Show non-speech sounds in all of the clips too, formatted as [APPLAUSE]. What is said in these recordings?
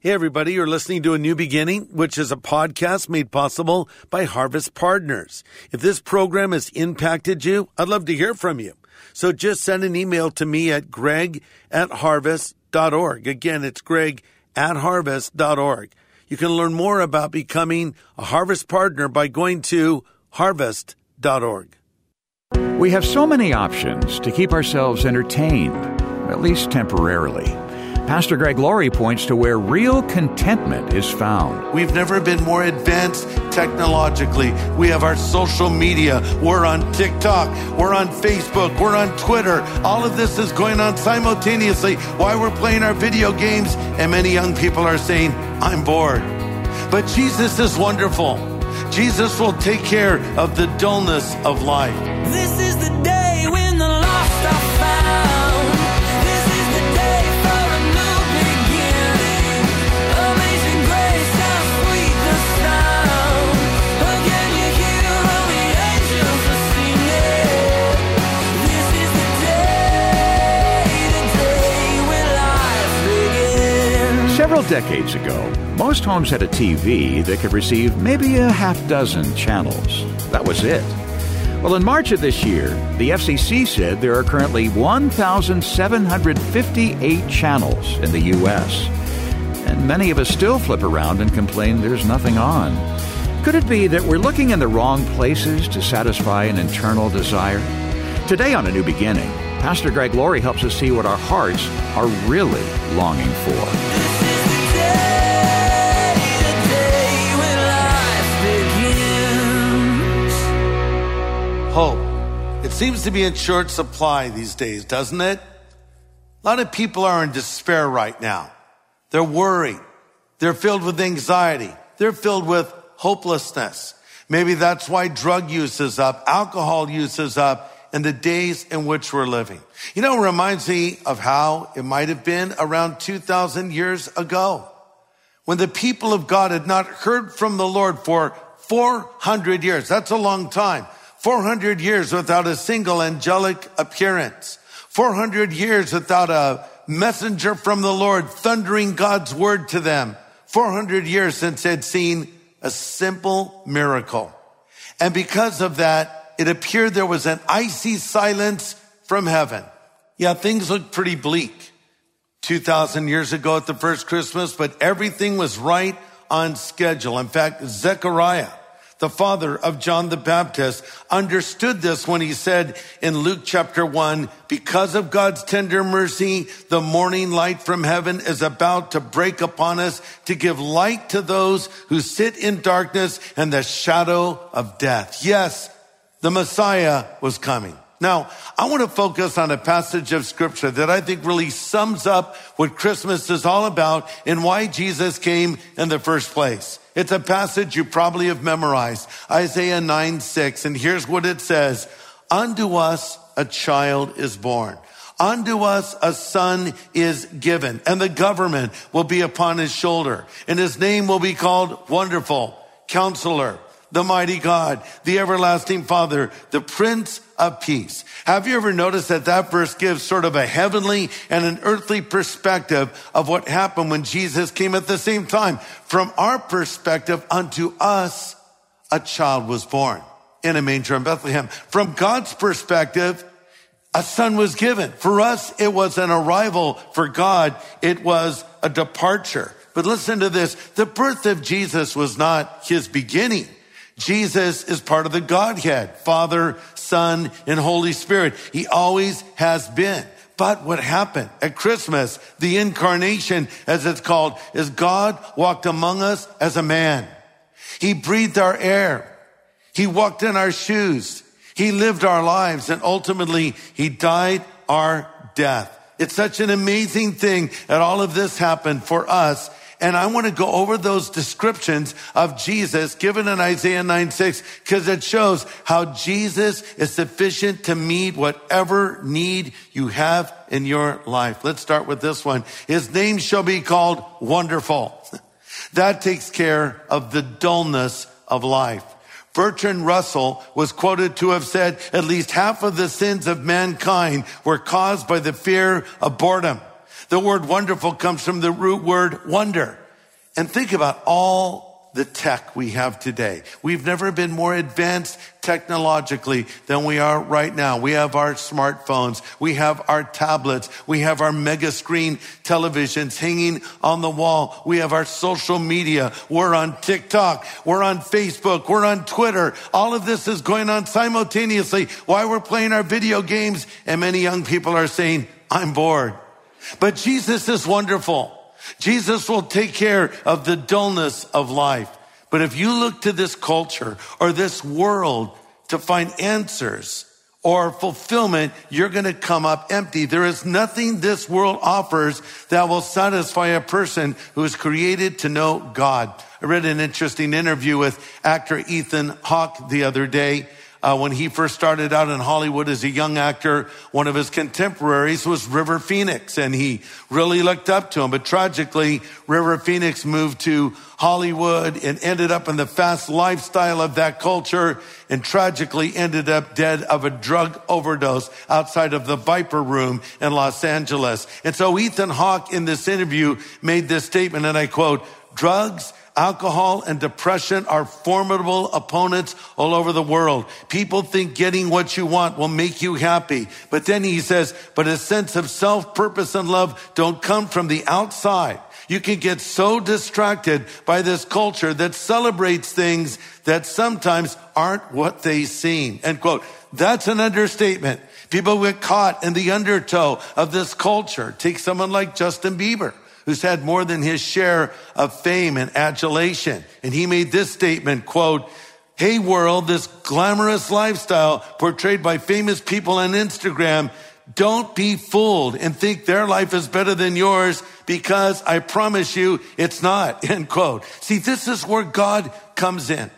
Hey, everybody, you're listening to A New Beginning, which is a podcast made possible by Harvest Partners. If this program has impacted you, I'd love to hear from you. So just send an email to me at greg at harvest.org. Again, it's greg at harvest.org. You can learn more about becoming a Harvest Partner by going to harvest.org. We have so many options to keep ourselves entertained, at least temporarily. Pastor Greg Laurie points to where real contentment is found. We've never been more advanced technologically. We have our social media. We're on TikTok. We're on Facebook. We're on Twitter. All of this is going on simultaneously while we're playing our video games. And many young people are saying, I'm bored. But Jesus is wonderful. Jesus will take care of the dullness of life. This is the day Several decades ago, most homes had a TV that could receive maybe a half dozen channels. That was it. Well, in March of this year, the FCC said there are currently 1,758 channels in the U.S. And many of us still flip around and complain there's nothing on. Could it be that we're looking in the wrong places to satisfy an internal desire? Today on A New Beginning, Pastor Greg Laurie helps us see what our hearts are really longing for. Seems to be in short supply these days, doesn't it? A lot of people are in despair right now. They're worried. They're filled with anxiety. They're filled with hopelessness. Maybe that's why drug use is up, alcohol use is up in the days in which we're living. You know, it reminds me of how it might have been around 2,000 years ago when the people of God had not heard from the Lord for 400 years. That's a long time. 400 years without a single angelic appearance. 400 years without a messenger from the Lord thundering God's word to them. 400 years since they'd seen a simple miracle. And because of that, it appeared there was an icy silence from heaven. Yeah, things looked pretty bleak. 2000 years ago at the first Christmas, but everything was right on schedule. In fact, Zechariah, the father of John the Baptist, understood this when he said in Luke chapter one, because of God's tender mercy, the morning light from heaven is about to break upon us to give light to those who sit in darkness and the shadow of death. Yes, the Messiah was coming. Now, I want to focus on a passage of scripture that I think really sums up what Christmas is all about and why Jesus came in the first place. It's a passage you probably have memorized, Isaiah 9, 6. And here's what it says. Unto us a child is born. Unto us a son is given and the government will be upon his shoulder and his name will be called wonderful counselor, the mighty God, the everlasting father, the prince of peace. Have you ever noticed that that verse gives sort of a heavenly and an earthly perspective of what happened when Jesus came at the same time? From our perspective, unto us a child was born in a manger in Bethlehem. From God's perspective, a son was given. For us, it was an arrival. For God, it was a departure. But listen to this. The birth of Jesus was not his beginning. Jesus is part of the Godhead, Father, Son, and Holy Spirit. He always has been. But what happened at Christmas, the incarnation, as it's called, is God walked among us as a man. He breathed our air. He walked in our shoes. He lived our lives and ultimately he died our death. It's such an amazing thing that all of this happened for us. And I want to go over those descriptions of Jesus given in Isaiah 9, 6, because it shows how Jesus is sufficient to meet whatever need you have in your life. Let's start with this one. His name shall be called Wonderful. [LAUGHS] That takes care of the dullness of life. Bertrand Russell was quoted to have said at least half of the sins of mankind were caused by the fear of boredom. The word wonderful comes from the root word wonder. And think about all the tech we have today. We've never been more advanced technologically than we are right now. We have our smartphones. We have our tablets. We have our mega screen televisions hanging on the wall. We have our social media. We're on TikTok. We're on Facebook. We're on Twitter. All of this is going on simultaneously while we're playing our video games. And many young people are saying, I'm bored. But Jesus is wonderful. Jesus will take care of the dullness of life. But if you look to this culture or this world to find answers or fulfillment, you're going to come up empty. There is nothing this world offers that will satisfy a person who is created to know God. I read an interesting interview with actor Ethan Hawke the other day. Uh, when he first started out in Hollywood as a young actor, one of his contemporaries was River Phoenix, and he really looked up to him. But tragically, River Phoenix moved to Hollywood and ended up in the fast lifestyle of that culture, and tragically ended up dead of a drug overdose outside of the Viper Room in Los Angeles. And so Ethan Hawke in this interview made this statement, and I quote, drugs Alcohol and depression are formidable opponents all over the world. People think getting what you want will make you happy. But then he says, but a sense of self, purpose, and love don't come from the outside. You can get so distracted by this culture that celebrates things that sometimes aren't what they seem. End quote. That's an understatement. People get caught in the undertow of this culture. Take someone like Justin Bieber who's had more than his share of fame and adulation. And he made this statement, quote, Hey world, this glamorous lifestyle portrayed by famous people on Instagram, don't be fooled and think their life is better than yours because I promise you it's not, [LAUGHS] end quote. See, this is where God comes in.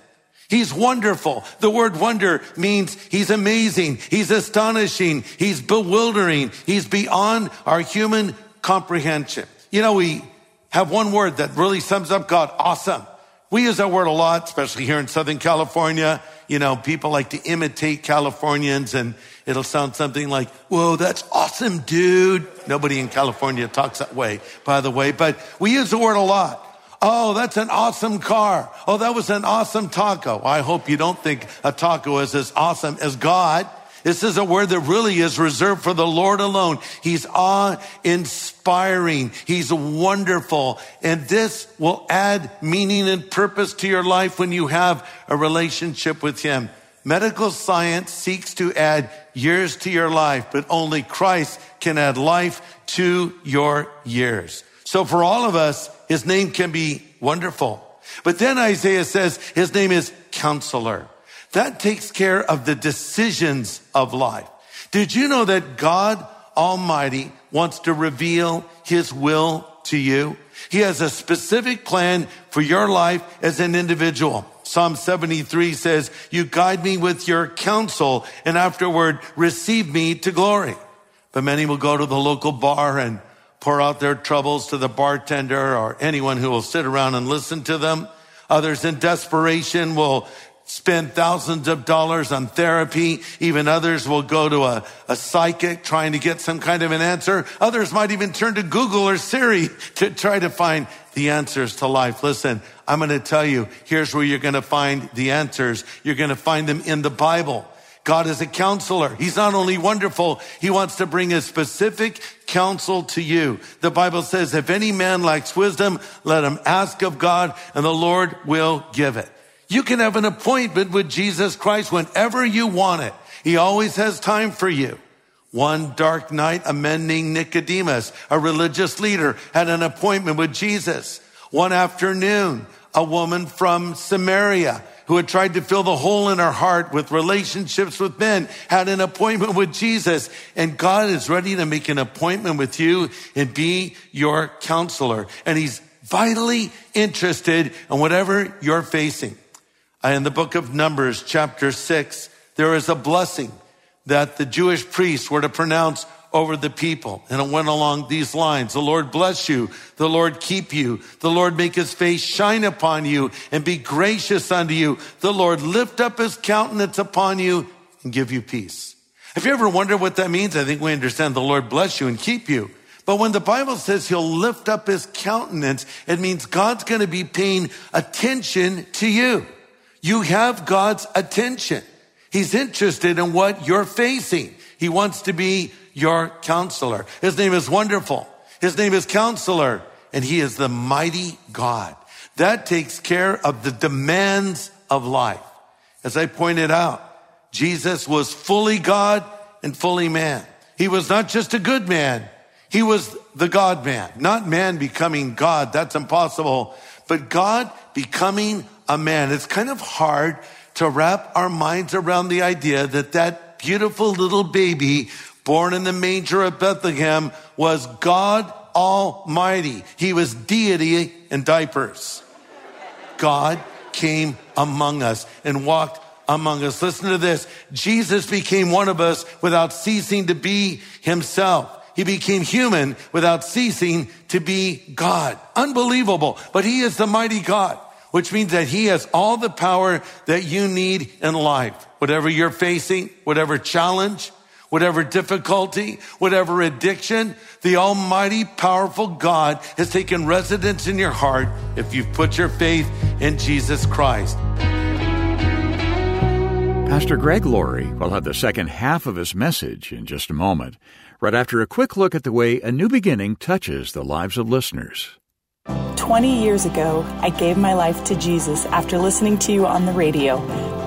He's wonderful. The word wonder means he's amazing. He's astonishing. He's bewildering. He's beyond our human comprehension. You know, we have one word that really sums up God, awesome. We use that word a lot, especially here in Southern California. You know, people like to imitate Californians and it'll sound something like, whoa, that's awesome, dude. Nobody in California talks that way, by the way, but we use the word a lot. Oh, that's an awesome car. Oh, that was an awesome taco. I hope you don't think a taco is as awesome as God. This is a word that really is reserved for the Lord alone. He's awe-inspiring. He's wonderful. And this will add meaning and purpose to your life when you have a relationship with Him. Medical science seeks to add years to your life, but only Christ can add life to your years. So for all of us, His name can be wonderful. But then Isaiah says His name is counselor. That takes care of the decisions of life. Did you know that God Almighty wants to reveal his will to you? He has a specific plan for your life as an individual. Psalm 73 says, you guide me with your counsel and afterward receive me to glory. But many will go to the local bar and pour out their troubles to the bartender or anyone who will sit around and listen to them. Others in desperation will spend thousands of dollars on therapy. Even others will go to a, a psychic trying to get some kind of an answer. Others might even turn to Google or Siri to try to find the answers to life. Listen, I'm going to tell you, here's where you're going to find the answers. You're going to find them in the Bible. God is a counselor. He's not only wonderful, he wants to bring a specific counsel to you. The Bible says, if any man lacks wisdom, let him ask of God and the Lord will give it. You can have an appointment with Jesus Christ whenever you want it. He always has time for you. One dark night, a man named Nicodemus, a religious leader, had an appointment with Jesus. One afternoon, a woman from Samaria who had tried to fill the hole in her heart with relationships with men had an appointment with Jesus. And God is ready to make an appointment with you and be your counselor. And he's vitally interested in whatever you're facing. In the book of Numbers, chapter six, there is a blessing that the Jewish priests were to pronounce over the people. And it went along these lines. The Lord bless you. The Lord keep you. The Lord make his face shine upon you and be gracious unto you. The Lord lift up his countenance upon you and give you peace. Have you ever wondered what that means? I think we understand the Lord bless you and keep you. But when the Bible says he'll lift up his countenance, it means God's going to be paying attention to you. You have God's attention. He's interested in what you're facing. He wants to be your counselor. His name is wonderful. His name is counselor and he is the mighty God. That takes care of the demands of life. As I pointed out, Jesus was fully God and fully man. He was not just a good man. He was the God man, not man becoming God. That's impossible, but God becoming a man. It's kind of hard to wrap our minds around the idea that that beautiful little baby born in the manger of Bethlehem was God Almighty. He was deity in diapers. God came among us and walked among us. Listen to this. Jesus became one of us without ceasing to be himself. He became human without ceasing to be God. Unbelievable. But he is the mighty God, which means that he has all the power that you need in life. Whatever you're facing, whatever challenge, whatever difficulty, whatever addiction, the almighty powerful God has taken residence in your heart if you've put your faith in Jesus Christ. Pastor Greg Laurie will have the second half of his message in just a moment, right after a quick look at the way a new beginning touches the lives of listeners. 20 years ago, I gave my life to Jesus after listening to you on the radio.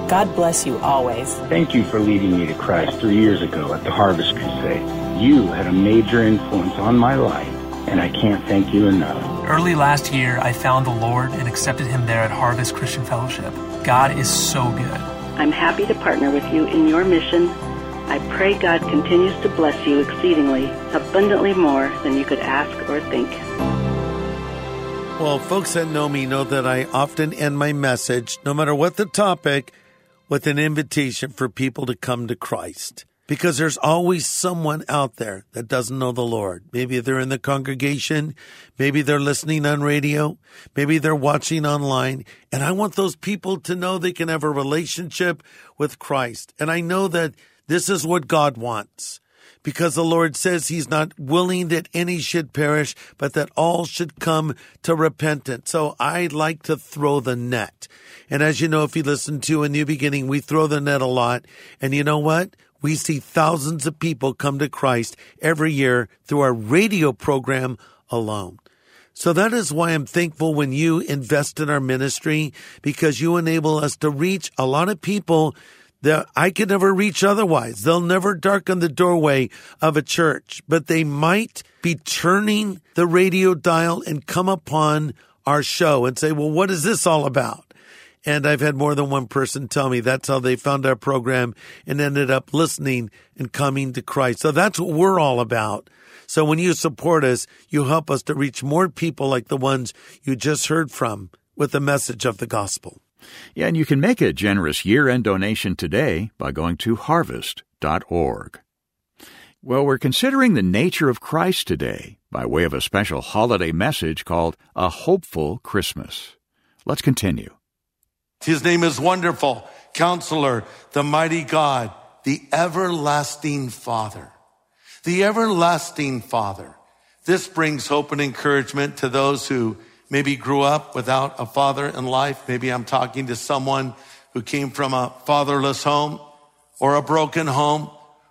God bless you always. Thank you for leading me to Christ three years ago at the Harvest Crusade. You had a major influence on my life, and I can't thank you enough. Early last year, I found the Lord and accepted Him there at Harvest Christian Fellowship. God is so good. I'm happy to partner with you in your mission. I pray God continues to bless you exceedingly, abundantly more than you could ask or think. Well, folks that know me know that I often end my message, no matter what the topic, with an invitation for people to come to Christ. Because there's always someone out there that doesn't know the Lord. Maybe they're in the congregation. Maybe they're listening on radio. Maybe they're watching online. And I want those people to know they can have a relationship with Christ. And I know that this is what God wants because the Lord says he's not willing that any should perish, but that all should come to repentance. So I like to throw the net. And as you know, if you listen to a new beginning, we throw the net a lot. And you know what? We see thousands of people come to Christ every year through our radio program alone. So that is why I'm thankful when you invest in our ministry because you enable us to reach a lot of people that I could never reach otherwise. They'll never darken the doorway of a church, but they might be turning the radio dial and come upon our show and say, well, what is this all about? And I've had more than one person tell me that's how they found our program and ended up listening and coming to Christ. So that's what we're all about. So when you support us, you help us to reach more people like the ones you just heard from with the message of the gospel. Yeah, and you can make a generous year end donation today by going to harvest.org. Well, we're considering the nature of Christ today by way of a special holiday message called A Hopeful Christmas. Let's continue. His name is Wonderful, Counselor, the Mighty God, the Everlasting Father. The Everlasting Father. This brings hope and encouragement to those who maybe grew up without a father in life. Maybe I'm talking to someone who came from a fatherless home or a broken home,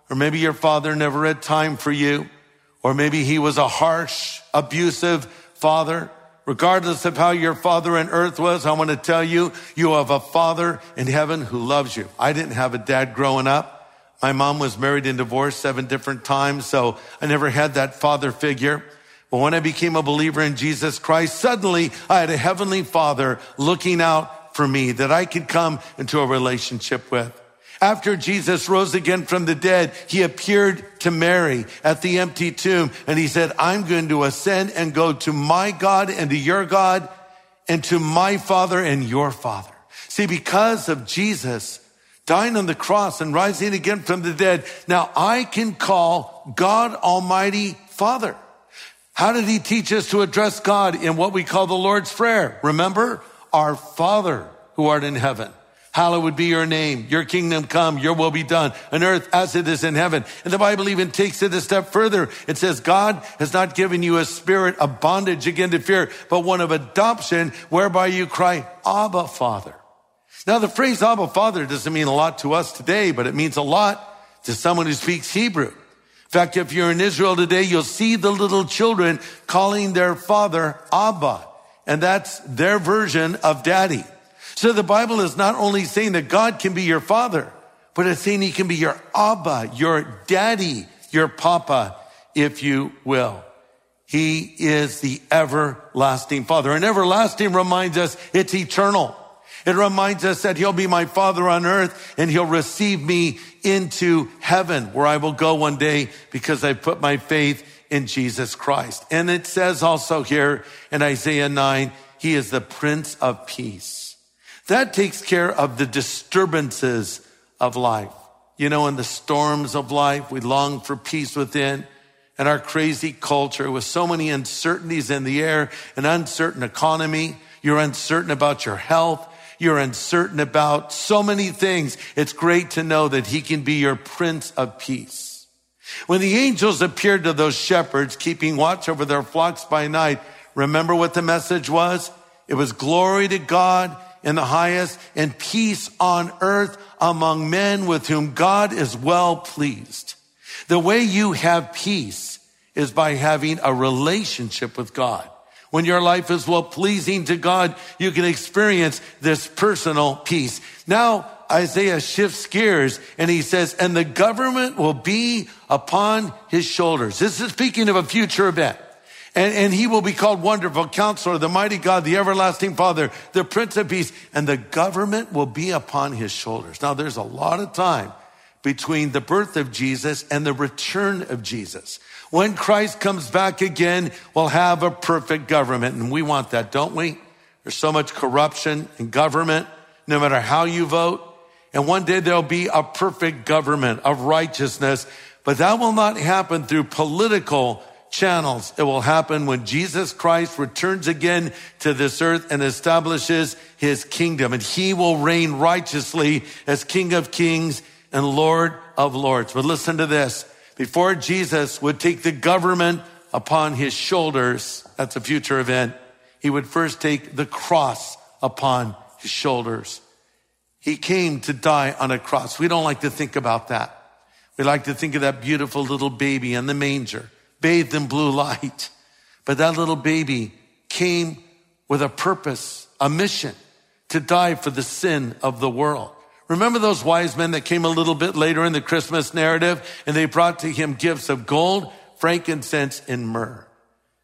or maybe your father never had time for you, or maybe he was a harsh, abusive father. Regardless of how your father in earth was, I want to tell you, you have a father in heaven who loves you. I didn't have a dad growing up. My mom was married and divorced seven different times, so I never had that father figure. But when I became a believer in Jesus Christ, suddenly I had a heavenly father looking out for me that I could come into a relationship with. After Jesus rose again from the dead, he appeared to Mary at the empty tomb and he said, I'm going to ascend and go to my God and to your God and to my father and your father. See, because of Jesus dying on the cross and rising again from the dead, now I can call God Almighty Father. How did he teach us to address God in what we call the Lord's Prayer? Remember, our Father who art in heaven. Hallowed be your name. Your kingdom come. Your will be done on earth as it is in heaven. And the Bible even takes it a step further. It says, God has not given you a spirit of bondage again to fear, but one of adoption whereby you cry, Abba, Father. Now, the phrase Abba, Father doesn't mean a lot to us today, but it means a lot to someone who speaks Hebrew. In fact, if you're in Israel today, you'll see the little children calling their father Abba. And that's their version of daddy. So the Bible is not only saying that God can be your father, but it's saying he can be your Abba, your daddy, your papa, if you will. He is the everlasting father. And everlasting reminds us it's eternal. It reminds us that he'll be my father on earth and he'll receive me into heaven where I will go one day because I put my faith in Jesus Christ. And it says also here in Isaiah 9, he is the prince of peace. That takes care of the disturbances of life. You know, in the storms of life, we long for peace within. And our crazy culture with so many uncertainties in the air, an uncertain economy, you're uncertain about your health, you're uncertain about so many things. It's great to know that he can be your prince of peace. When the angels appeared to those shepherds keeping watch over their flocks by night, remember what the message was? It was glory to God in the highest and peace on earth among men with whom God is well pleased. The way you have peace is by having a relationship with God. When your life is well pleasing to God, you can experience this personal peace. Now, Isaiah shifts gears and he says, and the government will be upon his shoulders. This is speaking of a future event. And, and he will be called Wonderful Counselor, the Mighty God, the Everlasting Father, the Prince of Peace, and the government will be upon his shoulders. Now, there's a lot of time between the birth of Jesus and the return of Jesus. When Christ comes back again, we'll have a perfect government, and we want that, don't we? There's so much corruption in government, no matter how you vote. And one day there'll be a perfect government of righteousness, but that will not happen through political channels. It will happen when Jesus Christ returns again to this earth and establishes his kingdom and he will reign righteously as King of kings and Lord of lords. But listen to this. Before Jesus would take the government upon his shoulders, that's a future event, he would first take the cross upon his shoulders. He came to die on a cross. We don't like to think about that. We like to think of that beautiful little baby in the manger bathed in blue light. But that little baby came with a purpose, a mission to die for the sin of the world. Remember those wise men that came a little bit later in the Christmas narrative and they brought to him gifts of gold, frankincense, and myrrh.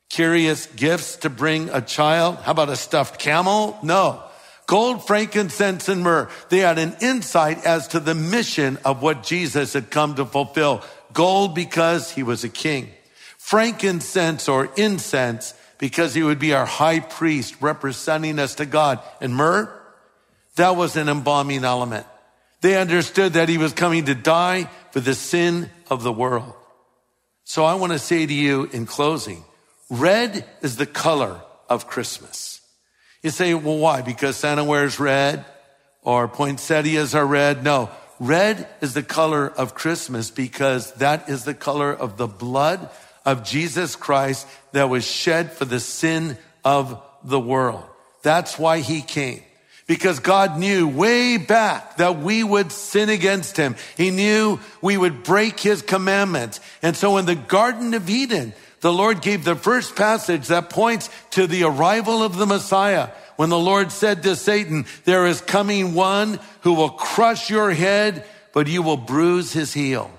Curious gifts to bring a child. How about a stuffed camel? No. Gold, frankincense, and myrrh. They had an insight as to the mission of what Jesus had come to fulfill. Gold because he was a king frankincense or incense because he would be our high priest representing us to God. And myrrh, that was an embalming element. They understood that he was coming to die for the sin of the world. So I want to say to you in closing, red is the color of Christmas. You say, well, why? Because Santa wears red or poinsettias are red? No, red is the color of Christmas because that is the color of the blood of Jesus Christ that was shed for the sin of the world. That's why he came. Because God knew way back that we would sin against him. He knew we would break his commandments. And so in the Garden of Eden, the Lord gave the first passage that points to the arrival of the Messiah. When the Lord said to Satan, there is coming one who will crush your head, but you will bruise his heel.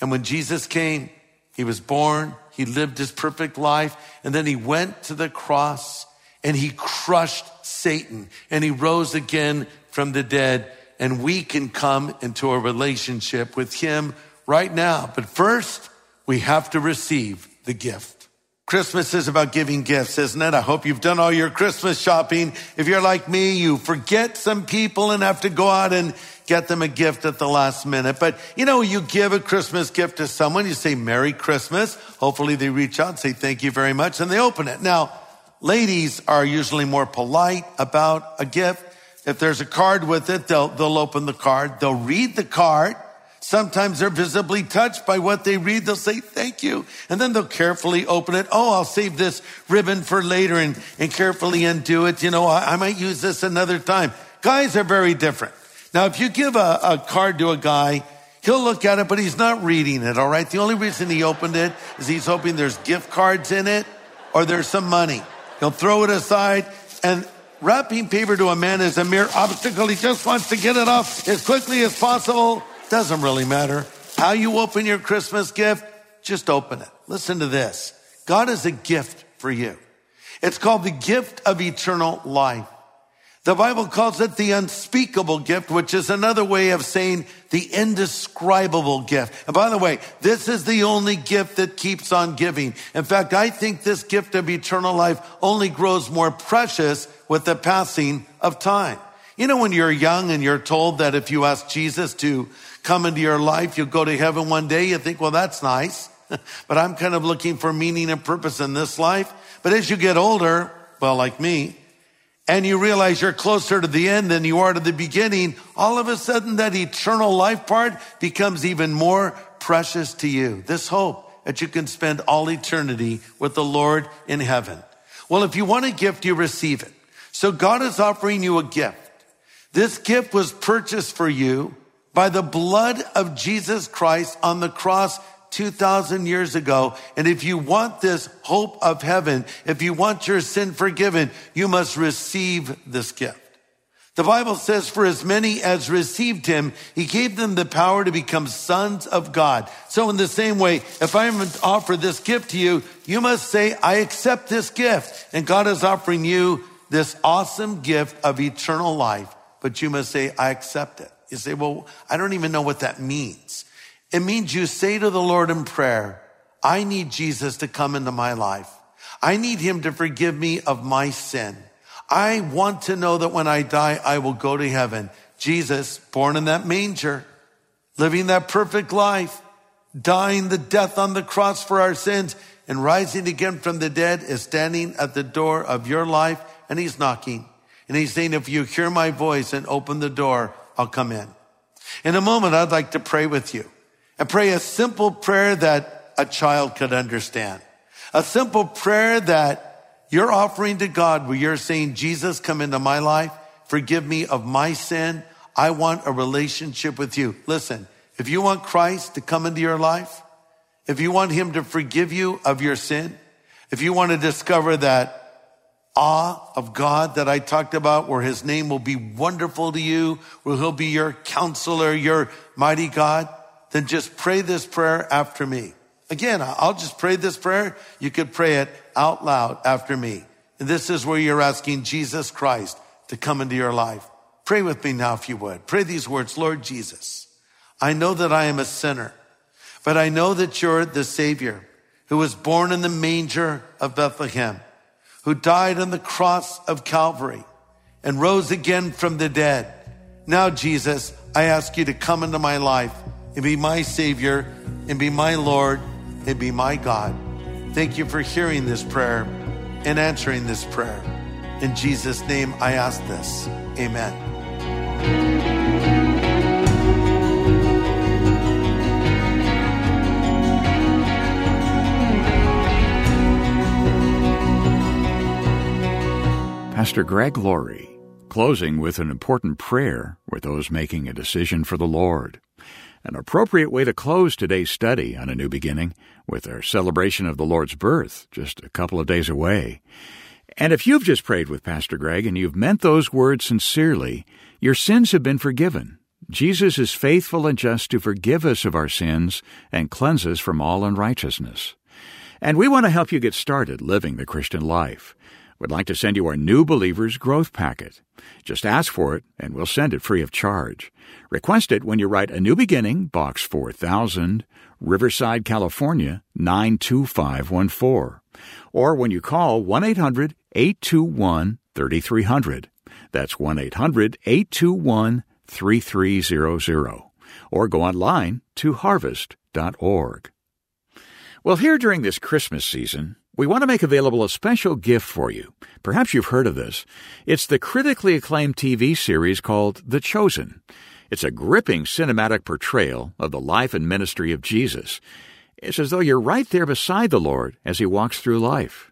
And when Jesus came, he was born, he lived his perfect life, and then he went to the cross and he crushed Satan and he rose again from the dead. And we can come into a relationship with him right now. But first, we have to receive the gift. Christmas is about giving gifts, isn't it? I hope you've done all your Christmas shopping. If you're like me, you forget some people and have to go out and get them a gift at the last minute. But you know, you give a Christmas gift to someone, you say Merry Christmas. Hopefully they reach out and say thank you very much and they open it. Now, ladies are usually more polite about a gift. If there's a card with it, they'll, they'll open the card. They'll read the card. Sometimes they're visibly touched by what they read. They'll say, thank you. And then they'll carefully open it. Oh, I'll save this ribbon for later and, and carefully undo it. You know, I, I might use this another time. Guys are very different. Now, if you give a, a card to a guy, he'll look at it, but he's not reading it. All right. The only reason he opened it is he's hoping there's gift cards in it or there's some money. He'll throw it aside and wrapping paper to a man is a mere obstacle. He just wants to get it off as quickly as possible. Doesn't really matter. How you open your Christmas gift, just open it. Listen to this. God is a gift for you. It's called the gift of eternal life. The Bible calls it the unspeakable gift, which is another way of saying the indescribable gift. And by the way, this is the only gift that keeps on giving. In fact, I think this gift of eternal life only grows more precious with the passing of time. You know, when you're young and you're told that if you ask Jesus to come into your life, you'll go to heaven one day, you think, well, that's nice. [LAUGHS] but I'm kind of looking for meaning and purpose in this life. But as you get older, well, like me, and you realize you're closer to the end than you are to the beginning, all of a sudden that eternal life part becomes even more precious to you. This hope that you can spend all eternity with the Lord in heaven. Well, if you want a gift, you receive it. So God is offering you a gift. This gift was purchased for you by the blood of Jesus Christ on the cross 2,000 years ago. And if you want this hope of heaven, if you want your sin forgiven, you must receive this gift. The Bible says, for as many as received him, he gave them the power to become sons of God. So in the same way, if I am to offer this gift to you, you must say, I accept this gift. And God is offering you this awesome gift of eternal life, but you must say, I accept it. You say, well, I don't even know what that means. It means you say to the Lord in prayer, I need Jesus to come into my life. I need him to forgive me of my sin. I want to know that when I die, I will go to heaven. Jesus, born in that manger, living that perfect life, dying the death on the cross for our sins and rising again from the dead is standing at the door of your life and he's knocking. And he's saying, if you hear my voice and open the door, I'll come in. In a moment, I'd like to pray with you and pray a simple prayer that a child could understand. A simple prayer that you're offering to God where you're saying, Jesus, come into my life. Forgive me of my sin. I want a relationship with you. Listen, if you want Christ to come into your life, if you want him to forgive you of your sin, if you want to discover that awe of God that I talked about, where his name will be wonderful to you, where he'll be your counselor, your mighty God, then just pray this prayer after me. Again, I'll just pray this prayer. You could pray it out loud after me. And this is where you're asking Jesus Christ to come into your life. Pray with me now if you would. Pray these words, Lord Jesus, I know that I am a sinner, but I know that you're the Savior who was born in the manger of Bethlehem, who died on the cross of Calvary and rose again from the dead. Now, Jesus, I ask you to come into my life and be my Savior and be my Lord and be my God. Thank you for hearing this prayer and answering this prayer. In Jesus' name, I ask this. Amen. Pastor Greg Laurie, closing with an important prayer with those making a decision for the Lord. An appropriate way to close today's study on a new beginning with our celebration of the Lord's birth just a couple of days away. And if you've just prayed with Pastor Greg and you've meant those words sincerely, your sins have been forgiven. Jesus is faithful and just to forgive us of our sins and cleanse us from all unrighteousness. And we want to help you get started living the Christian life. We'd like to send you our New Believers Growth Packet. Just ask for it, and we'll send it free of charge. Request it when you write A New Beginning, Box 4000, Riverside, California 92514, or when you call 1 800 821 3300. That's 1 800 821 3300. Or go online to harvest.org. Well, here during this Christmas season, we want to make available a special gift for you. Perhaps you've heard of this. It's the critically acclaimed TV series called The Chosen. It's a gripping cinematic portrayal of the life and ministry of Jesus. It's as though you're right there beside the Lord as he walks through life.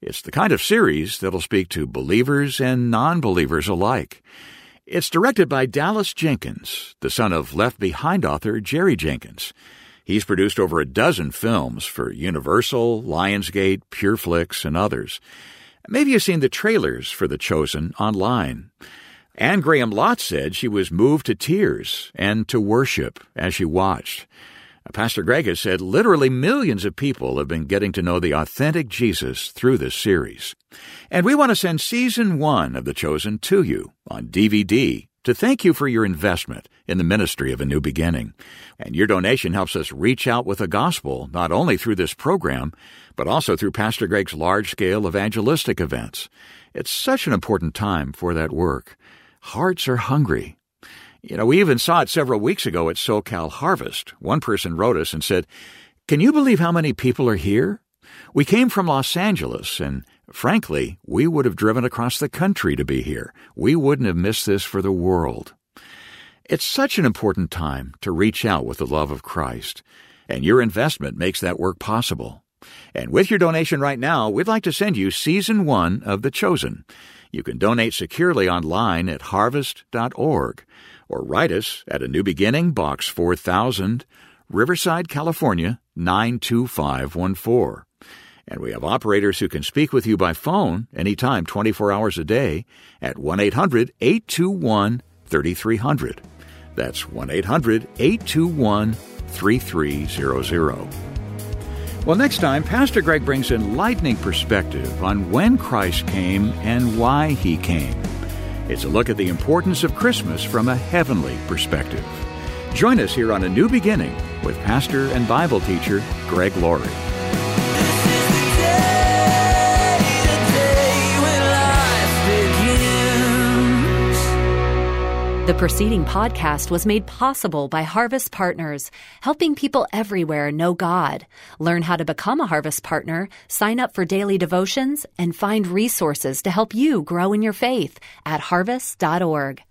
It's the kind of series that'll speak to believers and non believers alike. It's directed by Dallas Jenkins, the son of Left Behind author Jerry Jenkins. He's produced over a dozen films for Universal, Lionsgate, PureFlix, and others. Maybe you've seen the trailers for The Chosen online. Anne Graham Lotz said she was moved to tears and to worship as she watched. Pastor Greg has said literally millions of people have been getting to know the authentic Jesus through this series. And we want to send season one of The Chosen to you on DVD to thank you for your investment in the ministry of a new beginning. And your donation helps us reach out with the gospel not only through this program, but also through Pastor Greg's large scale evangelistic events. It's such an important time for that work. Hearts are hungry. You know, we even saw it several weeks ago at SoCal Harvest. One person wrote us and said, Can you believe how many people are here? We came from Los Angeles, and frankly, we would have driven across the country to be here. We wouldn't have missed this for the world. It's such an important time to reach out with the love of Christ, and your investment makes that work possible. And with your donation right now, we'd like to send you season one of The Chosen. You can donate securely online at harvest.org or write us at A New Beginning, Box 4000, Riverside, California 92514. And we have operators who can speak with you by phone anytime 24 hours a day at 1 800 821 3300. That's 1 800 821 3300. Well, next time, Pastor Greg brings enlightening perspective on when Christ came and why he came. It's a look at the importance of Christmas from a heavenly perspective. Join us here on A New Beginning with pastor and Bible teacher Greg Laurie. The preceding podcast was made possible by Harvest Partners, helping people everywhere know God. Learn how to become a Harvest Partner, sign up for daily devotions, and find resources to help you grow in your faith at harvest.org.